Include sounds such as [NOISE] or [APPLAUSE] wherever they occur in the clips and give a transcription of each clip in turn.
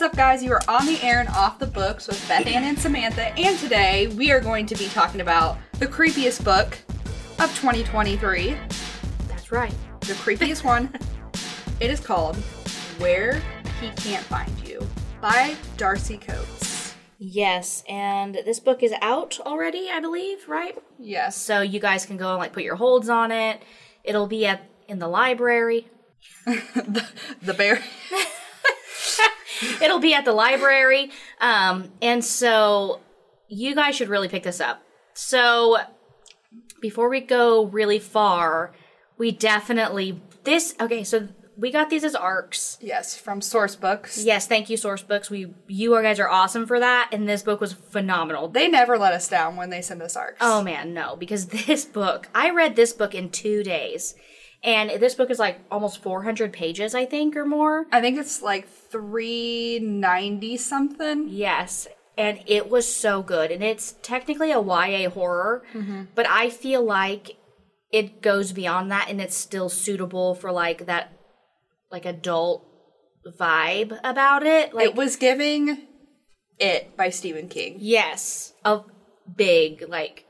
What's up, guys? You are on the air and off the books with Beth Ann and Samantha, and today we are going to be talking about the creepiest book of 2023. That's right. The creepiest one. [LAUGHS] It is called Where He Can't Find You by Darcy Coates. Yes, and this book is out already, I believe, right? Yes. So you guys can go and like put your holds on it. It'll be at in the library. [LAUGHS] the, the bear. [LAUGHS] [LAUGHS] It'll be at the library. Um, and so you guys should really pick this up. So before we go really far, we definitely this okay, so we got these as arcs. yes, from Sourcebooks. Yes, thank you, Sourcebooks. We you guys are awesome for that, and this book was phenomenal. They never let us down when they send us arcs. Oh man, no, because this book, I read this book in two days. And this book is like almost 400 pages, I think, or more. I think it's like 390 something. Yes. And it was so good. And it's technically a YA horror, mm-hmm. but I feel like it goes beyond that and it's still suitable for like that, like adult vibe about it. Like, it was giving It by Stephen King. yes, a big, like,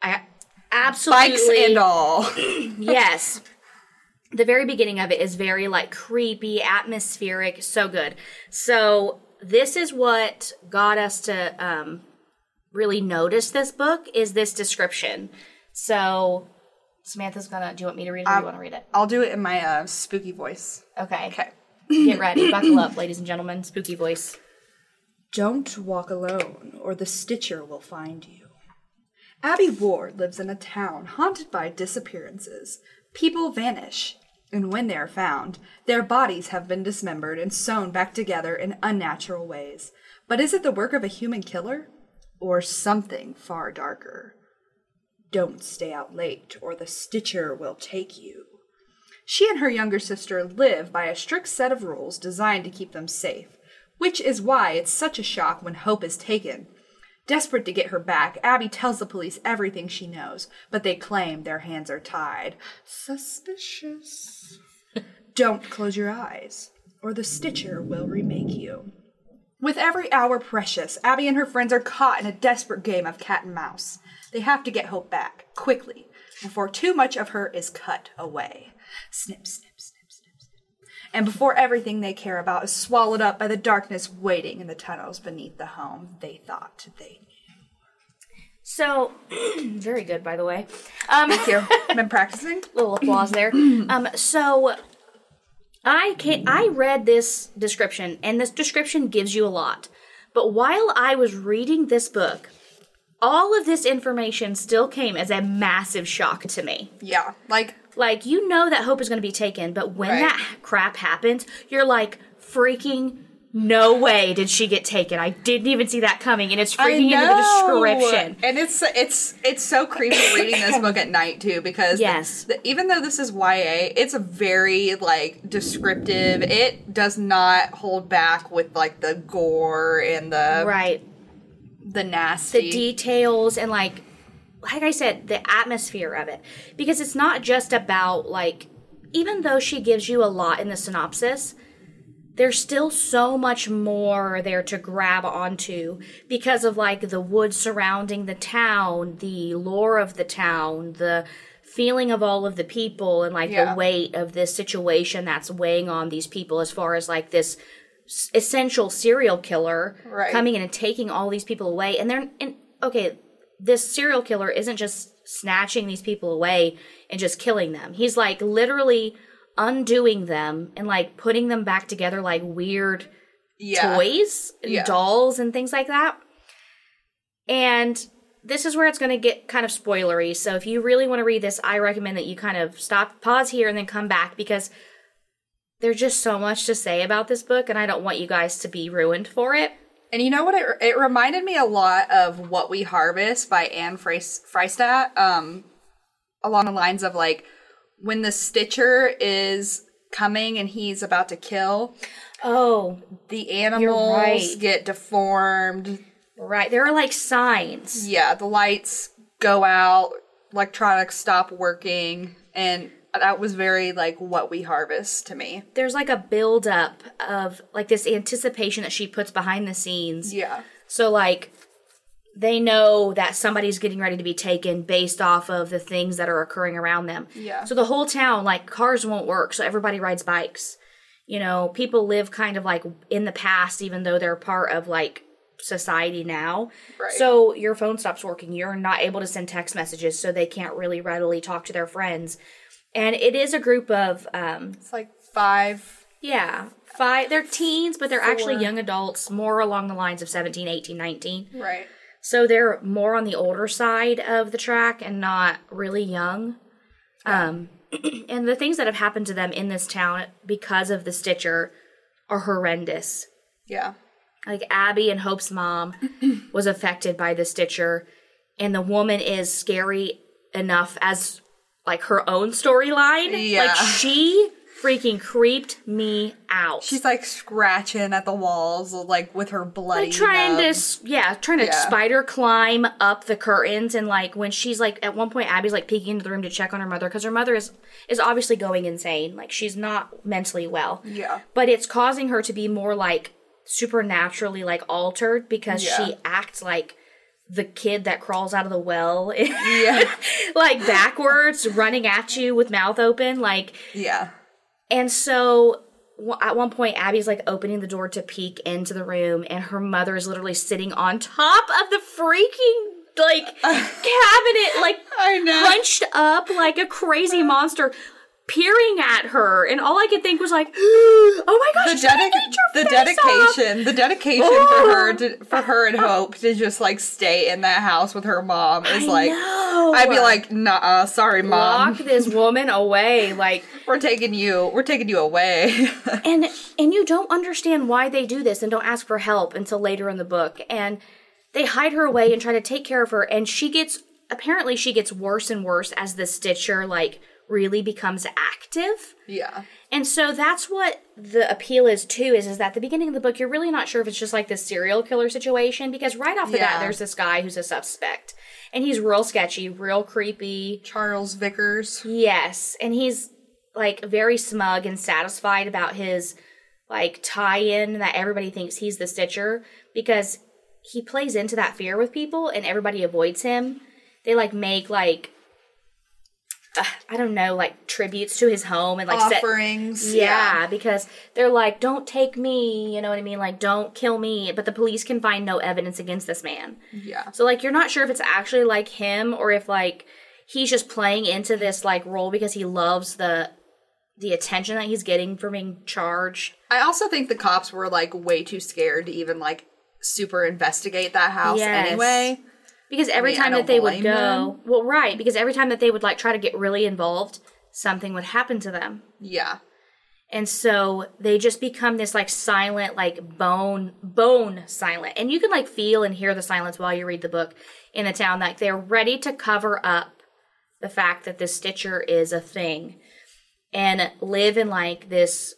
I absolutely. Bikes and all. [CLEARS THROAT] yes. The very beginning of it is very like creepy, atmospheric, so good. So this is what got us to um really notice this book is this description. So Samantha's gonna do you want me to read it or do you want to read it? I'll do it in my uh, spooky voice. Okay. Okay. [LAUGHS] Get ready. [LAUGHS] Buckle up, ladies and gentlemen. Spooky voice. Don't walk alone, or the Stitcher will find you. Abby Ward lives in a town haunted by disappearances. People vanish, and when they are found, their bodies have been dismembered and sewn back together in unnatural ways. But is it the work of a human killer? Or something far darker? Don't stay out late, or the Stitcher will take you. She and her younger sister live by a strict set of rules designed to keep them safe, which is why it's such a shock when Hope is taken. Desperate to get her back, Abby tells the police everything she knows, but they claim their hands are tied. Suspicious. [LAUGHS] Don't close your eyes, or the Stitcher will remake you. With every hour precious, Abby and her friends are caught in a desperate game of cat and mouse. They have to get Hope back, quickly, before too much of her is cut away. Snip, snip. And before everything they care about is swallowed up by the darkness waiting in the tunnels beneath the home they thought they knew. So [CLEARS THROAT] very good by the way. Um Thank you. I've been practicing? [LAUGHS] little applause there. [CLEARS THROAT] Um, so I can I read this description, and this description gives you a lot. But while I was reading this book, all of this information still came as a massive shock to me. Yeah. Like, Like you know that hope is going to be taken, but when Right. that crap happens, you're like freaking. No way did she get taken. I didn't even see that coming, and it's freaking into the description. And it's it's it's so creepy reading this book at night too because Yes. the- even though this is YA, it's a very like descriptive. It does not hold back with like the gore and the Right. the nasty. the details and like like I said, the atmosphere of it. Because it's not just about like even though she gives you a lot in the synopsis, there's still so much more there to grab onto because of like the woods surrounding the town, the lore of the town, the feeling of all of the people and like Yeah. the weight of this situation that's weighing on these people as far as like this essential serial killer Right. coming in and taking all these people away and they're and okay this serial killer isn't just snatching these people away and just killing them he's like literally undoing them and like putting them back together like weird yeah. toys and Yeah. dolls and things like that. And this is where it's going to get kind of spoilery. So if you really want to read this, I recommend that you kind of stop, pause here, and then come back because there's just so much to say about this book, and I don't want you guys to be ruined for it. And you know what? It, it reminded me a lot of What We Harvest by Ann Fraistat, um, along the lines of like when the Stitcher is coming and he's about to kill, Oh, the animals right. get deformed. right. There are like signs. Yeah, the lights go out, electronics stop working, and that was very like what we harvest to me. There's like a buildup of like this anticipation that she puts behind the scenes. Yeah. So like they know that somebody's getting ready to be taken based off of the things that are occurring around them. Yeah. So the whole town, like cars won't work, so everybody rides bikes. You know, people live kind of like in the past, even though they're part of like society now. Right. So your phone stops working. You're not able to send text messages, so they can't really readily talk to their friends. And it is a group of um It's like five. yeah, five they're teens, but they're actually young adults, more along the lines of 17, 18, 19. Right. So they're more on the older side of the track and not really young. Um, [CLEARS THROAT] and the things that have happened to them in this town because of the Stitcher are horrendous. Yeah. Like Abby and Hope's mom [CLEARS THROAT] was affected by the Stitcher, and the woman is scary enough as like her own storyline. Yeah. Like she freaking creeped me out. She's like scratching at the walls, like with her bloody. like trying to yeah trying to Yeah. spider climb up the curtains and like when she's like at one point abby's like peeking into the room to check on her mother because her mother is is obviously going insane like she's not mentally well Yeah. but it's causing her to be more like supernaturally like altered because Yeah. she acts like the kid that crawls out of the well [LAUGHS] Yeah. like backwards running at you with mouth open like yeah. and so at one point, Abby's like opening the door to peek into the room, and her mother is literally sitting on top of the freaking like [LAUGHS] cabinet, like I know. hunched up like a crazy monster, peering at her. And all I could think was like, [GASPS] "Oh my gosh, The, she's gonna dedic- eat your the face off." dedication, the dedication Oh. for her to, [GASPS] for her and Hope to just like stay in that house with her mom is I like know. I'd be like, nah, sorry, mom, Lock this [LAUGHS] woman away, like we're taking you, we're taking you away. [LAUGHS] and and you don't understand why they do this and don't ask for help until later in the book and they hide her away and try to take care of her and she gets apparently she gets worse and worse as the stitcher like really becomes active yeah, and so that's what the appeal is too is is that at the beginning of the book you're really not sure if it's just like this serial killer situation because right off the bat there's this guy who's a suspect and he's real sketchy real creepy Charles Vickers. Yes, and he's like very smug and satisfied about his like tie-in that everybody thinks he's the Stitcher because he plays into that fear with people and everybody avoids him. They like make like uh, I don't know, like tributes to his home and like set Offerings. yeah, because they're like, don't take me, you know what I mean? Like, don't kill me. But the police can find no evidence against this man. Yeah. So, like, you're not sure if it's actually like him or if, like, he's just playing into this, like, role because he loves the the attention that he's getting from being charged. I also think the cops were like way too scared to even like super investigate that house Yes. anyway. Because every mean, time that they would go, them. well, right, because every time that they would, like, try to get really involved, something would happen to them. Yeah. And so they just become this like silent, like bone, bone silent. And you can like feel and hear the silence while you read the book in the town. Like they're ready to cover up the fact that this Stitcher is a thing and live in like this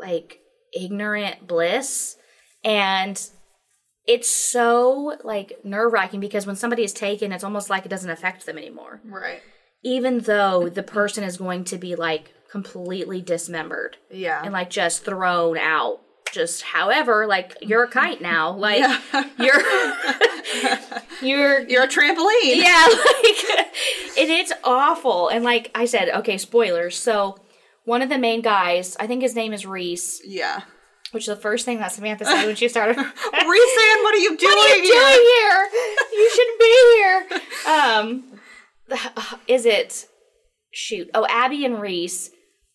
like ignorant bliss. And it's so like nerve wracking because when somebody is taken, it's almost like it doesn't affect them anymore Right. even though the person is going to be like completely dismembered Yeah. and like just thrown out just however like you're a kite now [LAUGHS] like Yeah. you're [LAUGHS] you're You're a trampoline. yeah [LAUGHS] like and it's awful and like i said okay spoilers so one of the main guys i think his name is reese Yeah. Which is the first thing that samantha said when she started [LAUGHS] Resan, what are you doing? what are you here? doing here? You shouldn't be here. Um, [SIGHS] is it? Shoot. Oh, Abby and Reese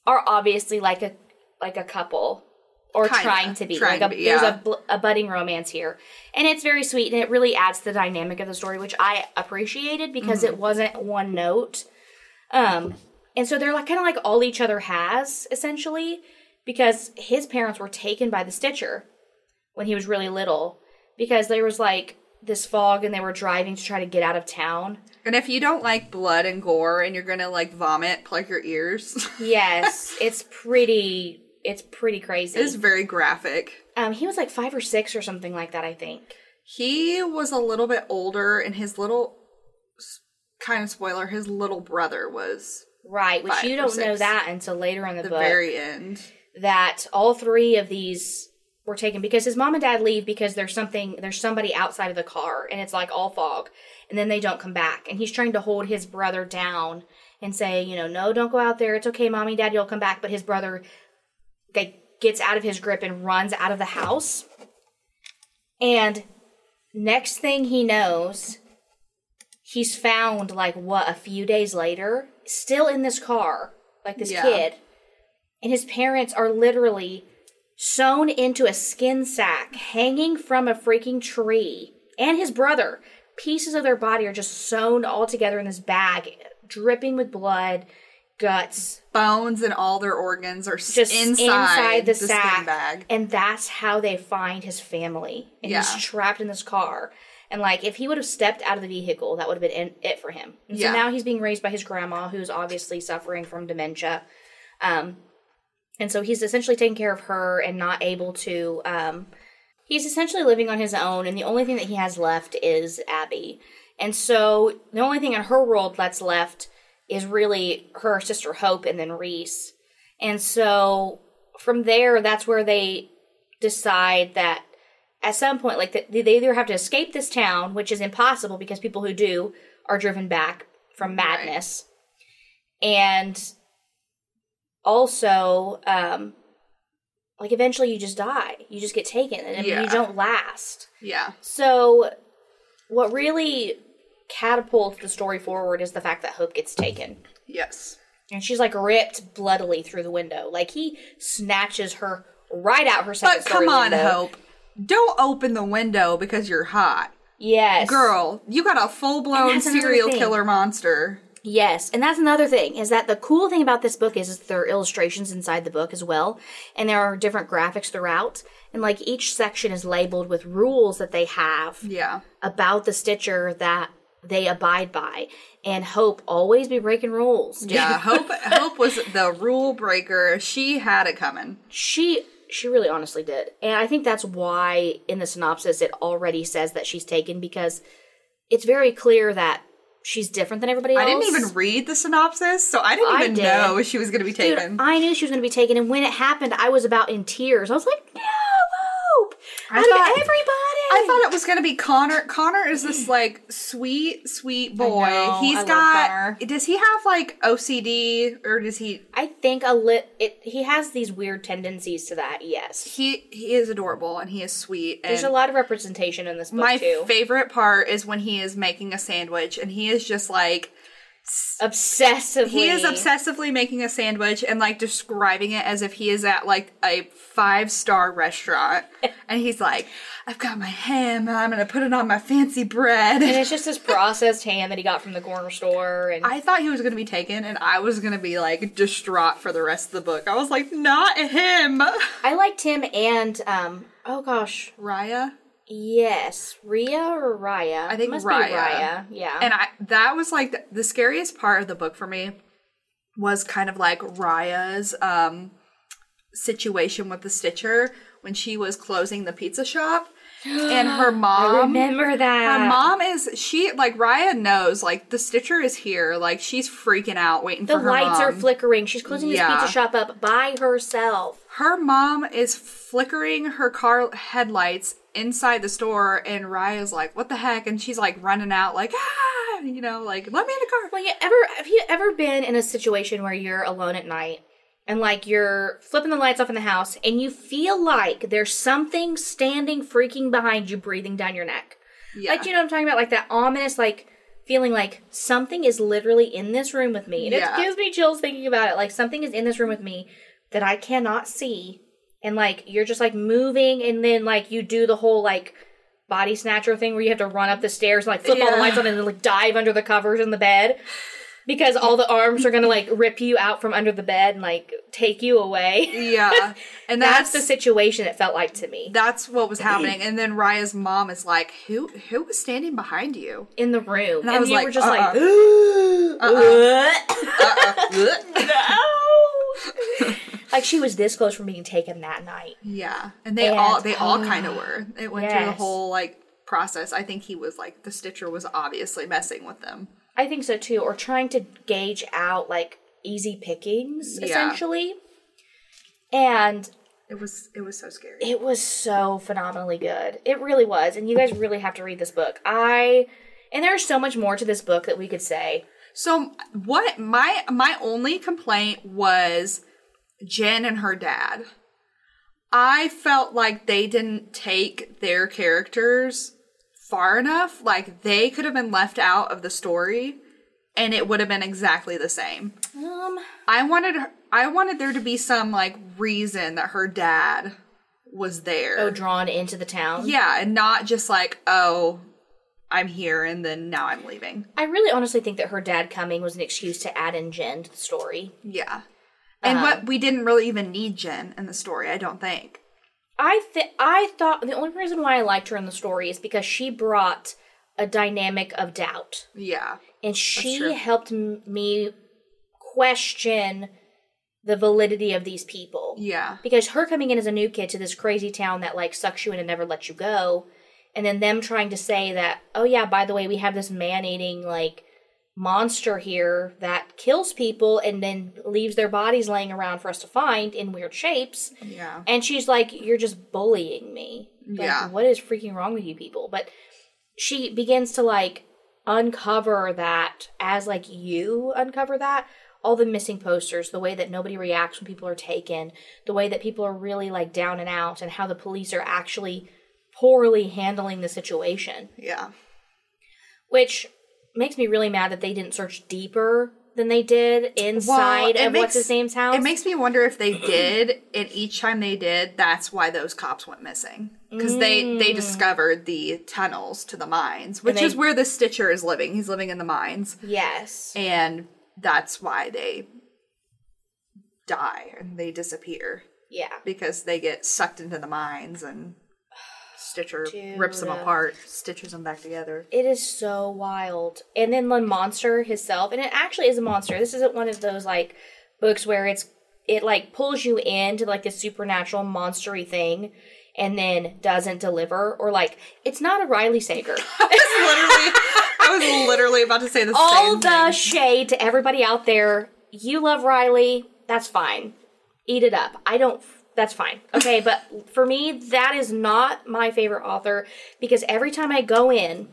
are obviously like a like a couple, or Kinda. trying to be. Trying like a, to be, there's yeah. a, bl- a budding romance here, and it's very sweet, and it really adds to the dynamic of the story, which I appreciated because Mm-hmm. it wasn't one note. Um, and so they're like kind of like all each other has essentially, because his parents were taken by the Stitcher when he was really little because there was like this fog and they were driving to try to get out of town. And if you don't like blood and gore and you're gonna like vomit, plug your ears. [LAUGHS] Yes, it's pretty it's pretty crazy. it's very graphic. um he was like 5 or 6 or something like that, I think. He was a little bit older, and his little kind of spoiler, his little brother was right, which you don't know that until later in the, the book. very end. That all three of these were taken because his mom and dad leave because there's something there's somebody outside of the car and it's like all fog. And then they don't come back. And he's trying to hold his brother down and say you know no don't go out there. It's okay mommy daddy will come back. But his brother like, gets out of his grip and runs out of the house. And next thing he knows he's found like what a few days later still in this car like this Yeah. kid and his parents are literally sewn into a skin sack hanging from a freaking tree. And his brother pieces of their body are just sewn all together in this bag dripping with blood guts. Bones and all their organs are just inside, the, skin sack. bag. and that's how they find his family. And Yeah. he's trapped in this car. And like if he would have stepped out of the vehicle that would have been in- it for him. And Yeah. so now he's being raised by his grandma who's obviously suffering from dementia. Um and so he's essentially taking care of her and not able to um he's essentially living on his own and the only thing that he has left is abby. And so the only thing in her world that's left is really her sister hope and then reese. And so from there that's where they decide that at some point like they either have to escape this town which is impossible because people who do are driven back from madness. And also um like eventually you just die you just get taken and Yeah. you don't last Yeah. so what really catapults the story forward is the fact that hope gets taken Yes. and she's like ripped bloodily through the window like he snatches her right out her second But come on, window. Hope. Don't open the window because you're hot. yes Girl, you got a full blown serial killer monster. Yes, and that's another thing is that the cool thing about this book is, is there are illustrations inside the book as well, and there are different graphics throughout, and like each section is labeled with rules that they have Yeah. about the Stitcher that they abide by, and Hope always be breaking rules. Yeah. [LAUGHS] Hope Hope was the rule breaker. She had it coming. she she really honestly did, and I think that's why in the synopsis it already says that she's taken because it's very clear that she's different than everybody else. I didn't even read the synopsis, so I didn't I even did. know she was going to be Dude, taken. I knew she was going to be taken, and when it happened, I was about in tears. I was like, "No, Hope! I of thought- everybody!" I thought it was going to be Connor. Connor is this mm. like sweet, sweet boy. know, He's I got. Connor. Does he have like OCD or does he? I think a lit. It he has these weird tendencies to that. Yes, He he is adorable and he is sweet. And there's a lot of representation in this book my too. favorite part is when he is making a sandwich and he is just like Obsessively, he is obsessively making a sandwich and like describing it as if he is at like a five star restaurant [LAUGHS] and he's like i've got my ham and i'm gonna put it on my fancy bread and it's [LAUGHS] just this processed ham that he got from the corner store, and I thought he was to be taken, and I was to be like distraught for the rest of the book. I was like, not him. I liked him and um. Oh gosh, Raya, yes, Ria or Raya? I think Must Raya. Be Raya. Yeah, and I that was like the, the scariest part of the book for me was kind of like Raya's um situation with the Stitcher when she was closing the pizza shop, [GASPS] and her mom. remember that. Her mom is she like Raya knows like the Stitcher is here like she's freaking out waiting The for her lights are flickering. She's closing Yeah. this pizza shop up by herself. Her mom is flickering her car headlights inside the store and Raya's like what the heck and she's like running out like ah you know like let me in the car Well, you ever have you ever been in a situation where you're alone at night and like you're flipping the lights off in the house and you feel like there's something standing freaking behind you breathing down your neck? yeah Like you know what I'm talking about? Like that ominous like feeling like something is literally in this room with me. And Yeah. it gives me chills thinking about it. Like something is in this room with me that I cannot see. And like you're just like moving and then like you do the whole like body snatcher thing where you have to run up the stairs and like flip all the lights on and then like dive under the covers in the bed. Because all the arms are gonna like rip you out from under the bed and like take you away. yeah [LAUGHS] and That's that's the situation it felt like to me. that's what was happening and then Raya's mom is like who who was standing behind you in the room. And, I was you like, were just uh-uh. uh-uh. like, [LAUGHS] uh-uh. [LAUGHS] no. [LAUGHS] like she was this close from being taken that night. yeah and they And- all they all uh, oh. kind of were it went through the whole like process I think he was like the Stitcher was obviously messing with them I think so too. Or trying to gauge out like easy pickings Yeah. essentially. And It was it was so scary. it was so phenomenally good. It really was. And you guys really have to read this book. I and there's so much more to this book that we could say. So what my my only complaint was Jen and her dad. I felt like they didn't take their characters far enough. Like they could have been left out of the story and it would have been exactly the same. Um I wanted I wanted there to be some like reason that her dad was there. oh drawn into the town. yeah, and not just like, oh, I'm here and then now I'm leaving. I really honestly think that her dad coming was an excuse to add in Jen to the story. Yeah. And what um, we didn't really even need Jen in the story, I don't think. I th- I thought the only reason why I liked her in the story is because she brought a dynamic of doubt, Yeah. and she helped m- me question the validity of these people. Yeah. Because her coming in as a new kid to this crazy town that like sucks you in and never lets you go, and then them trying to say that, oh yeah, by the way, we have this man-eating like monster here that kills people and then leaves their bodies laying around for us to find in weird shapes. Yeah. And she's like, You're just bullying me. Like, Yeah. What is freaking wrong with you people? But she begins to like uncover that as like you uncover that. All the missing posters, the way that nobody reacts when people are taken, the way that people are really like down and out, and how the police are actually poorly handling the situation. Yeah. Which makes me really mad that they didn't search deeper than they did inside it of makes- what's his name's house. It makes me wonder if they did, and each time they did, that's why those cops went missing. Because they they discovered the tunnels to the mines, which Mm. they- is where the Stitcher is living. He's living in the mines, yes. and that's why they die and they disappear Yeah. because they get sucked into the mines and Stitcher rips them apart, stitches them back together. It is so wild. And then the monster himself, and it actually is a monster. This isn't one of those like books where it's it like pulls you into like this supernatural monstery thing and then doesn't deliver or like it's not a Riley Sager. [LAUGHS] It's literally, I was literally about to say the All the shade to everybody out there. You love Riley, that's fine. Eat it up. I don't that's fine. Okay, but for me that is not my favorite author because every time I go in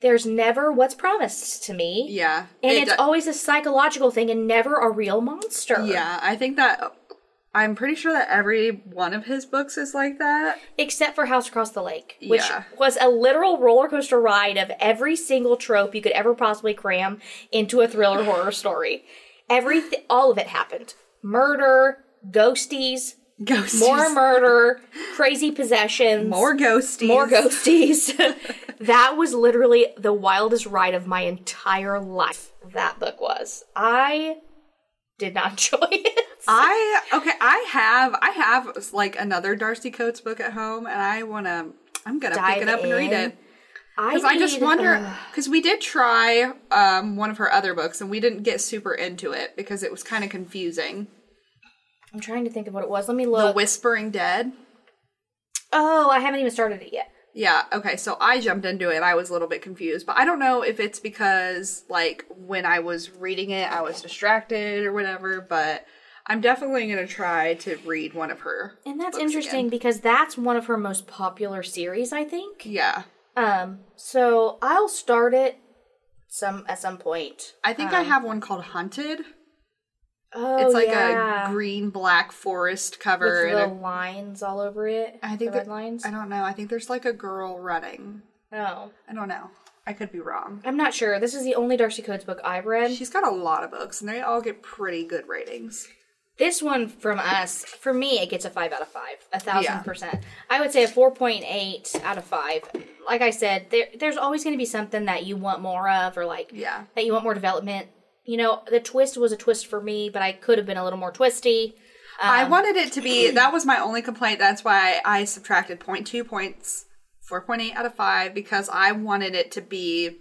there's never what's promised to me. Yeah, And it it's do- always a psychological thing and never a real monster. Yeah, I think that I'm pretty sure that every one of his books is like that. Except for House Across the Lake, which Yeah. was a literal roller coaster ride of every single trope you could ever possibly cram into a thriller horror story. Everything, all of it happened. Murder, ghosties, Ghosts. more murder, crazy possessions, more ghosties. more ghosties. [LAUGHS] that was literally the wildest ride of my entire life. That book was. I did not [LAUGHS] enjoy it. I okay. I have I have like another Darcy Coates book at home, and I want to. I'm gonna Dive pick it up and read in. it because I just wonder because we did try um, one of her other books and we didn't get super into it because it was kind of confusing. I'm trying to think of what it was. Let me look. The. Whispering Dead. oh, I haven't even started it yet. Yeah, okay, so I jumped into it. I was a little bit confused, but I don't know if it's because, like, when I was reading it, I was distracted or whatever, but I'm definitely going to try to read one of her. And that's interesting again. because that's one of her most popular series, I think. Yeah. Um, so I'll start it some at some point. I think I have one called Hunted. Oh, it's like yeah. a green black forest cover. with the and a- lines all over it. I think the red lines. I don't know. I think there's like a girl running. No, I don't know. I could be wrong. I'm not sure. This is the only Darcy Coates book I've read. She's got a lot of books, and they all get pretty good ratings. This one from us, for me, it gets a five out of five, a thousand Yeah. percent. I would say a four point eight out of five. Like I said, there, there's always going to be something that you want more of, or like Yeah. that you want more development. You know, the twist was a twist for me, but I could have been a little more twisty. I wanted it to be [CLEARS THROAT] that was my only complaint. That's why I subtracted 0.2 points, 4.8 out of 5 because I wanted it to be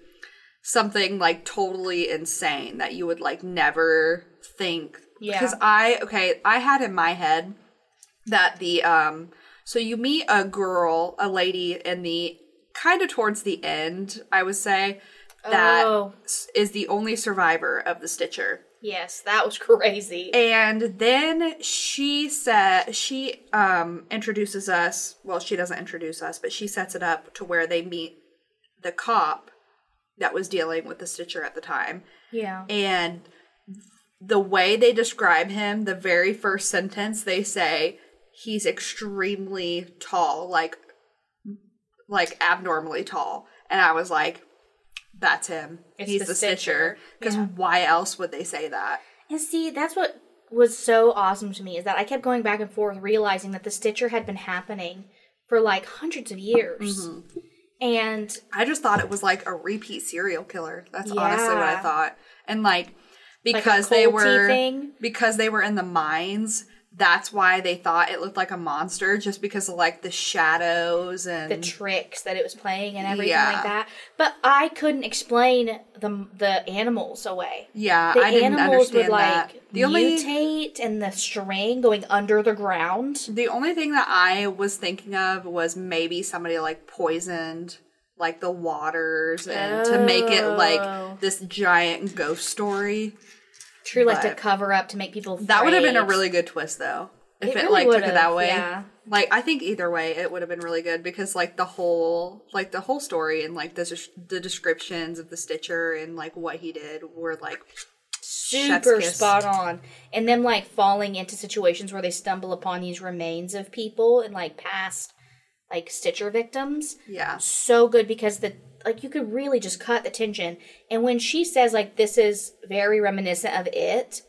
something like totally insane that you would like never think Yeah. because I okay, I had in my head that the um so you meet a girl, a lady in the kind of towards the end, I would say, that Oh. is the only survivor of the Stitcher. Yes, that was [LAUGHS] crazy. And then she said she um introduces us. Well, she doesn't introduce us, but she sets it up to where they meet the cop that was dealing with the Stitcher at the time. Yeah. And the way they describe him, the very first sentence they say he's extremely tall, like like abnormally tall. And I was like, that's him. It's he's the the, Stitcher. Because Yeah. why else would they say that? And see, that's what was so awesome to me is that I kept going back and forth realizing that the Stitcher had been happening for like hundreds of years. Mm-hmm. And I just thought it was like a repeat serial killer. That's honestly what I thought. And like because they were because they were in the mines, that's why they thought it looked like a monster just because of like the shadows and the tricks that it was playing and everything Yeah. like that. But I couldn't explain the the animals away. yeah, The I didn't animals understand would that. like The only mutate and the string going under the ground. the only thing that I was thinking of was maybe somebody like poisoned like the waters and to make it Oh. like this giant ghost story. True, like to cover up to make people. Think. That would have been a really good twist though. If It it, really like took it that way. yeah. Like I think either way it would have been really good because like the whole like the whole story and like the the descriptions of the Stitcher and like what he did were like super spot on. And them like falling into situations where they stumble upon these remains of people and like past like Stitcher victims. Yeah. So good because the like you could really just cut the tension. And when she says like this is very reminiscent of it,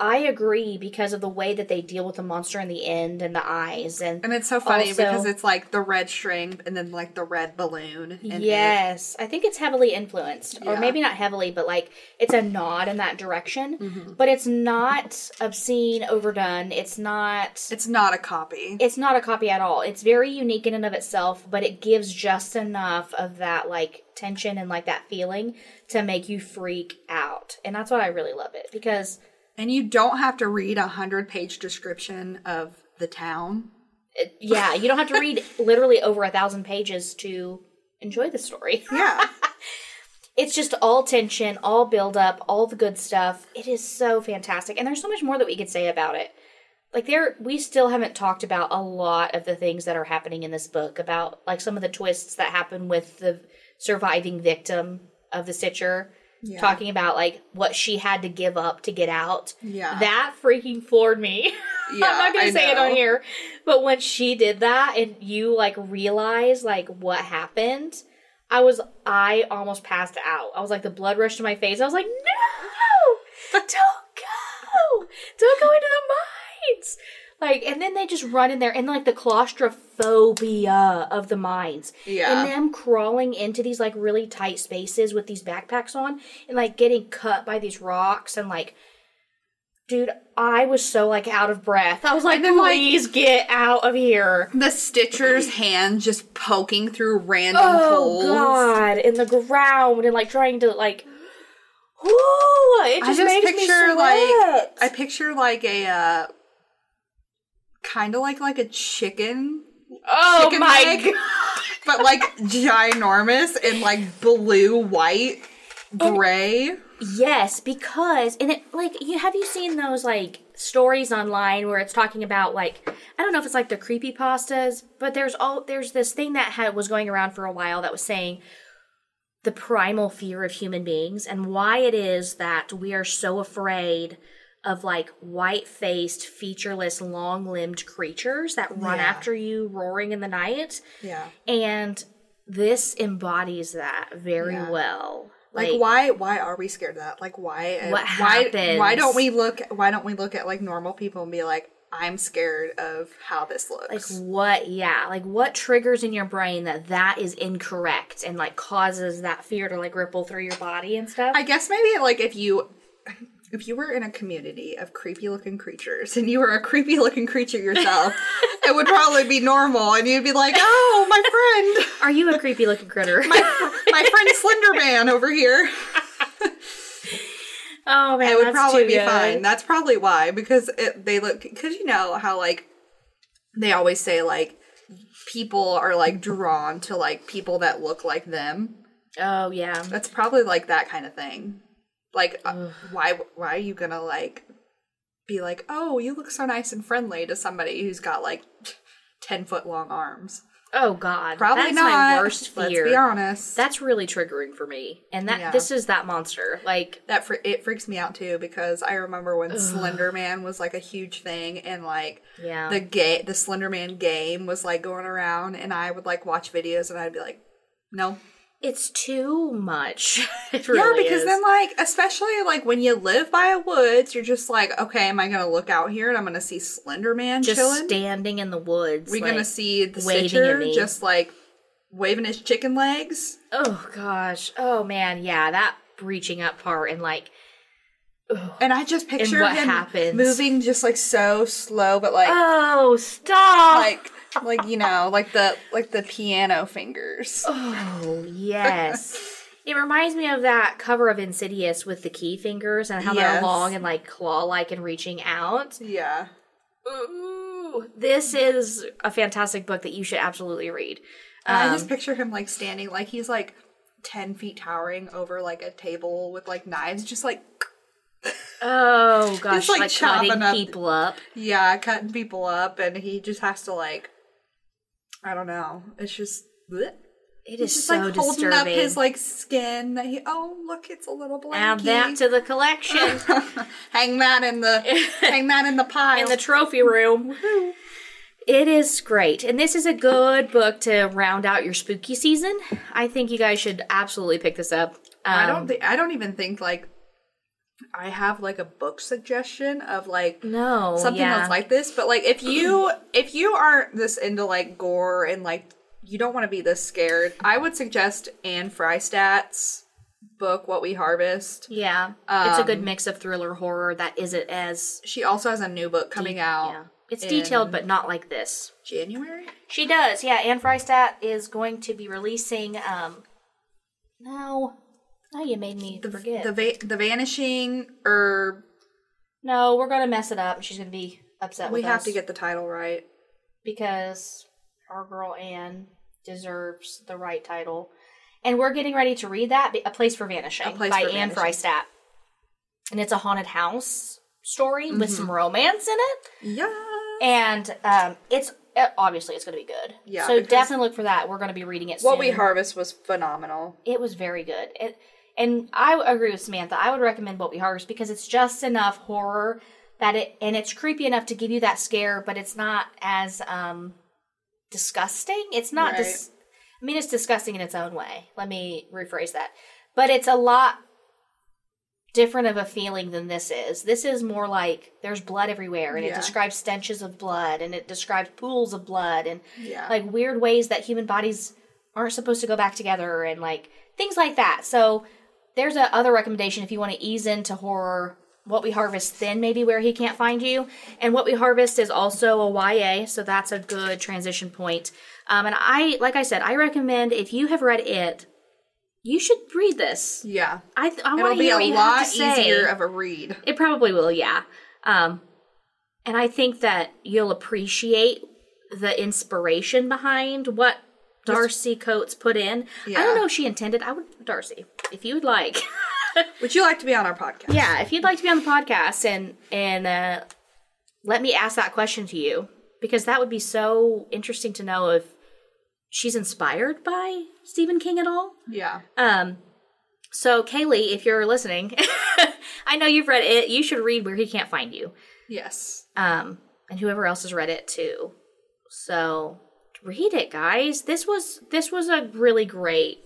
I agree because of the way that they deal with the monster in the end and the eyes and And it's so funny Also- because it's like the red string and then like the red balloon. And it- yes, I think it's heavily influenced, or maybe not heavily, but like it's a nod in that direction. Mm-hmm. But it's not obscene, overdone. It's not. it's not a copy. It's not a copy at all. It's very unique in and of itself, but it gives just enough of that like tension and like that feeling to make you freak out, and that's why I really love it because and you don't have to read a hundred page description of the town. it, yeah, you don't have to read [LAUGHS] literally over a thousand pages to enjoy the story. Yeah. [LAUGHS] it's just all tension, all build up, all the good stuff. It is so fantastic. And there's so much more that we could say about it. Like there we still haven't talked about a lot of the things that are happening in this book about like some of the twists that happen with the surviving victim of the Stitcher. Yeah. Talking about like what she had to give up to get out. Yeah. That freaking floored me. [LAUGHS] Yeah, I'm not gonna I say it on here. But when she did that and you like realize like what happened, I was I almost passed out. I was like the blood rushed to my face. I was like, no, [LAUGHS] don't go, don't go into the mines. Like, and then they just run in there, and like the claustrophobia of the mines, Yeah. and them crawling into these like really tight spaces with these backpacks on, and like getting cut by these rocks, and like, dude, I was so like out of breath. I was like, then, like- please get out of here. the Stitcher's [CLEARS THROAT] hand just poking through random Oh holes. god, in the ground and like trying to like Ooh, it I just, just makes me sweat. like I picture like a uh kind of like like a chicken oh chicken my leg, god. [LAUGHS] but like ginormous and like blue, white, gray. Yes, because and it like you have you seen those like stories online where it's talking about like I don't know if it's like the creepy pastas, but there's all there's this thing that had was going around for a while that was saying the primal fear of human beings and why it is that we are so afraid of like white-faced, featureless, long-limbed creatures that run Yeah. after you roaring in the night. Yeah. And this embodies that very Yeah. well. Like, why why are we scared of that? Like why What why happens? why don't we look why don't we look at like normal people and be like I'm scared of how this looks. like what yeah like what triggers in your brain that that is incorrect and like causes that fear to like ripple through your body and stuff I guess maybe like if you if you were in a community of creepy looking creatures and you were a creepy looking creature yourself, [LAUGHS] it would probably be normal and you'd be like, "Oh, my friend, are you a creepy looking critter [LAUGHS] my friend Slender Man over here." [LAUGHS] oh man It would probably be good. fine. That's probably why because it, they look cuz you know how like they always say like people are like drawn to like people that look like them. oh yeah That's probably like that kind of thing. Like, uh, why? Why are you gonna like be like, oh, you look so nice and friendly to somebody who's got like [LAUGHS] ten foot long arms? Oh God, Probably that's not. my worst fear. Let's be honest. That's really triggering for me, and that Yeah. this is that monster. Like, that fr- it freaks me out too because I remember when Slender Man was like a huge thing and like yeah, the gay the Slender Man game was like going around and I would like watch videos and I'd be like, no. It's too much. [LAUGHS] it yeah, because is. then like especially like when you live by a woods, you're just like, okay, am I gonna look out here and I'm gonna see Slender Man just chilling? standing in the woods. We're like, gonna see the Stitcher just like waving his chicken legs. Oh gosh. Oh man. Yeah, that reaching up part and like. And I just picture what him happens? moving just like so slow, but like Oh stop! like like you know like the like the piano fingers oh yes. It reminds me of that cover of Insidious with the key fingers and how they're long and like claw like and reaching out. yeah Ooh, this is a fantastic book that you should absolutely read. i Um, just picture him like standing like he's like 10 feet towering over like a table with like knives just like oh [LAUGHS] gosh, Just, like, like, chopping cutting up- people up. yeah cutting people up and he just has to like i don't know it's just bleh. It he's is just so like holding disturbing. up his like skin that he oh look it's a little blankie Add that to the collection [LAUGHS] hang that in the [LAUGHS] hang that in the pile in the trophy room. It is great. And this is a good book to round out your spooky season. I think you guys should absolutely pick this up. I Um, don't think I don't even think like I have like a book suggestion of like No, something yeah. that's like this, but like if you [CLEARS THROAT] if you aren't this into like gore and like you don't want to be this scared, I would suggest Ann Fraistat's book What We Harvest. Yeah, it's a good Um, mix of thriller horror that isn't as She also has a new book coming out Yeah, it's detailed, but not like this. January. She does, yeah. Ann Fraistat is going to be releasing. um No, now you made me forget. The va- the Vanishing or no, we're gonna mess it up, and she's gonna be upset. we with have us to get the title right. because our girl Ann deserves the right title, and we're getting ready to read that. A Place for Vanishing Place by for Ann. Fraistat, and it's a haunted house story with Mm-hmm. some romance in it. Yeah. and um, it's obviously it's going to be good. Yeah, So definitely look for that. We're going to be reading it. What soon. We Harvest was phenomenal. It was very good. It, and I agree with Samantha. I would recommend What We Harvest because it's just enough horror that it and it's creepy enough to give you that scare, but it's not as um disgusting. It's not Right. dis- I mean, it's disgusting in its own way. Let me rephrase that. But it's a lot different of a feeling than this is. This is more like there's blood everywhere and it describes stenches of blood and it describes pools of blood and Yeah. like weird ways that human bodies aren't supposed to go back together and like things like that. So there's a other recommendation if you want to ease into horror. What we harvest, then maybe where he can't find you, and what we harvest is also a YA, so that's a good transition point. Um, and I, like I said, I recommend if you have read it, you should read this. yeah. I, th- I want to be a what you have lot easier of a read. It probably will, yeah. Um, and I think that you'll appreciate the inspiration behind what Darcy Coates put in. I don't know if she intended. I would, Darcy, if you would like, [LAUGHS] Would you like to be on our podcast? yeah, if you'd like to be on the podcast and and uh, let me ask that question to you because that would be so interesting to know if she's inspired by Stephen King at all. Yeah. Um, so Kaylee, if you're listening, [LAUGHS] I know you've read it. You should read Where He Can't Find You. Yes. um, and whoever else has read it too. So read it, guys. This was this was a really great,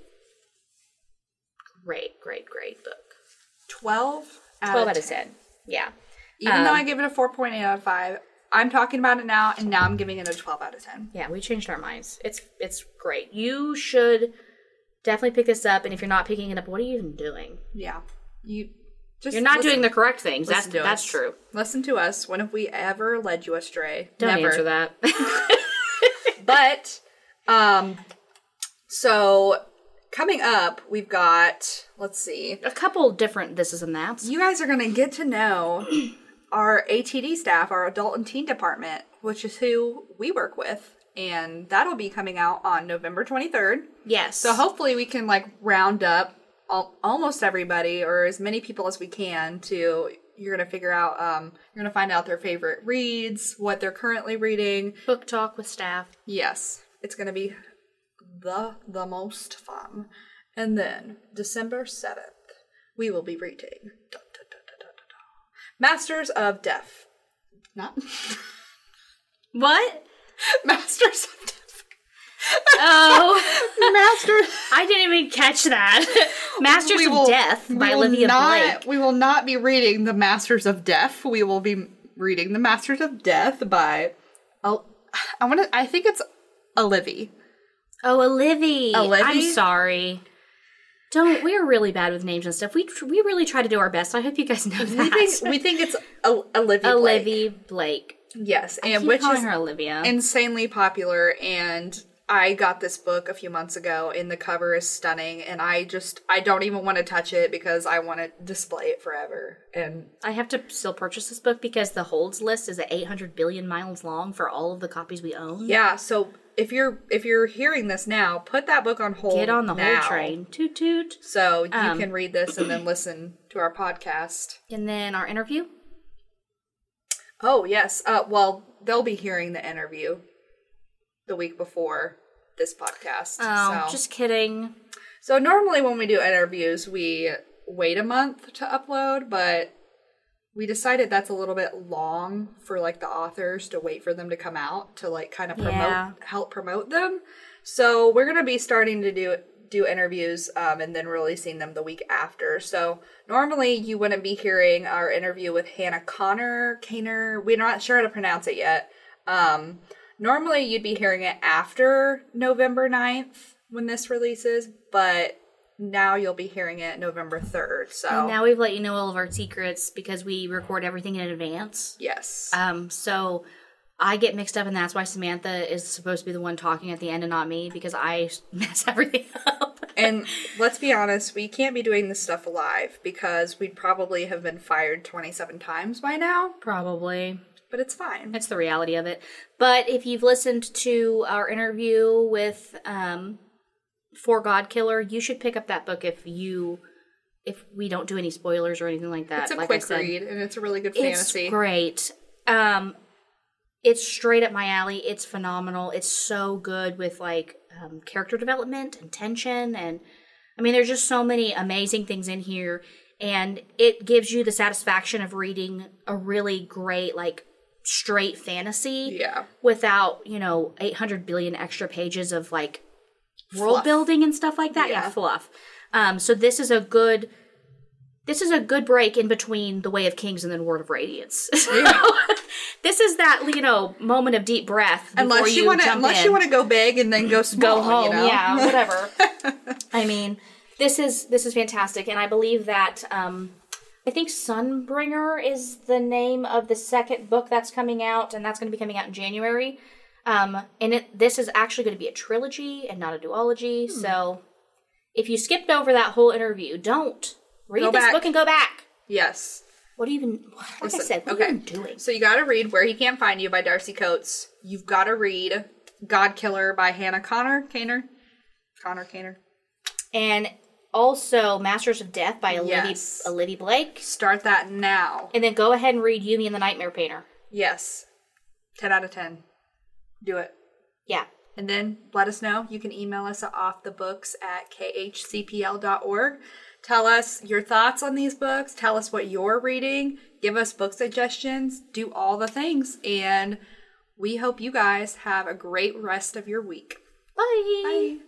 great, great, great book. 12 out Twelve of out of 10. ten. Yeah, Even though Um, I give it a 4.8 out of 5, I'm talking about it now, and now I'm giving it a 12 out of 10. yeah. We changed our minds. It's it's great. You should definitely pick this up. And if you're not picking it up, what are you even doing? Yeah. You just You're not listen- doing the correct things. That's that's us. true. Listen to us. When have we ever led you astray? Don't Never. answer that. [LAUGHS] But um so coming up, we've got let's see. a couple different thises and that's. You guys are going to get to know [CLEARS THROAT] our ATD staff, our adult and teen department, which is who we work with, and that'll be coming out on November 23rd. Yes. So hopefully we can like round up al- almost everybody or as many people as we can to you're going to figure out um you're going to find out their favorite reads, what they're currently reading. Book talk with staff. Yes, it's going to be the the most fun. And then December 7th, we will be reading dun, dun, dun. Masters of Death. Not [LAUGHS] What? Masters of Death. Oh, Master! I didn't even catch that. [LAUGHS] Masters We of will- Death we by Olivia not, Blake. We will not be reading The Masters of Death. We will be reading The Masters of Death by I'll, I want to I think it's Olivia. Oh, Olivia. Olivia? I'm sorry. Don't. We're really bad with names and stuff. We we really try to do our best. I hope you guys know We that. think we think it's O- Olivia. Blake. Olivia Blake. Yes, I and which calling is her Olivia. insanely popular and I got this book a few months ago and the cover is stunning and I just I don't even want to touch it because I want to display it forever. And I have to still purchase this book because the holds list is at 800 billion miles long for all of the copies we own. yeah, so if you're if you're hearing this now, put that book on hold. Get on the now. whole train. Toot toot. So you Um, can read this and then listen to our podcast. And then our interview. Oh yes. Uh, well, they'll be hearing the interview the week before this podcast. Oh, so. just kidding. so normally when we do interviews, we wait a month to upload, but we decided that's a little bit long for like the authors to wait for them to come out to like kind of promote Yeah. help promote them. So we're gonna be starting to do do interviews um, and then releasing them the week after. So normally you wouldn't be hearing our interview with Hannah Connor, Kaner. We're not sure how to pronounce it yet. Um, normally you'd be hearing it after November 9th when this releases, but now you'll be hearing it November 3rd. So And now we've let you know all of our secrets because we record everything in advance. yes. Um, so I get mixed up, and that's why Samantha is supposed to be the one talking at the end and not me because I [LAUGHS] mess everything up. and [LAUGHS] let's be honest, we can't be doing this stuff live because we'd probably have been fired 27 times by now, Probably. But it's fine. That's the reality of it. But if you've listened to our interview with um, For God Killer, you should pick up that book if you if we don't do any spoilers or anything like that. It's a like I quick said. read and it's a really good It's fantasy. great. Um, it's straight up my alley. It's phenomenal. It's so good with like um, character development and tension, and I mean, there's just so many amazing things in here, and it gives you the satisfaction of reading a really great like straight fantasy Yeah. without you know 800 billion extra pages of like world Fluff. building and stuff like that yeah, Yeah. fluff um so this is a good this is a good break in between the way of kings and then word of radiance [LAUGHS] [LAUGHS] this is that you know moment of deep breath Unless you, you want to, unless in you want to go big and then go small, go home you know? yeah whatever [LAUGHS] i mean this is this is fantastic and i believe that um i think sunbringer is the name of the second book that's coming out and that's going to be coming out in january um and it this is actually going to be a trilogy and not a duology Hmm. so if you skipped over that whole interview don't read Go this back. book and go back Yes. what do you even like i said what okay. are you doing So you got to read Where He Can't Find You by Darcy Coates. You've got to read God Killer by Hannah Connor. Kaner? Connor Kaner. and also masters of death by olivia Yes. olivia blake Start that now. And then go ahead and read Yumi and the Nightmare Painter. Yes. 10 out of 10. Do it. Yeah. And then let us know. You can email us at offthebooks at khcpl.org. Tell us your thoughts on these books. Tell us what you're reading. Give us book suggestions. Do all the things. And we hope you guys have a great rest of your week. Bye. Bye.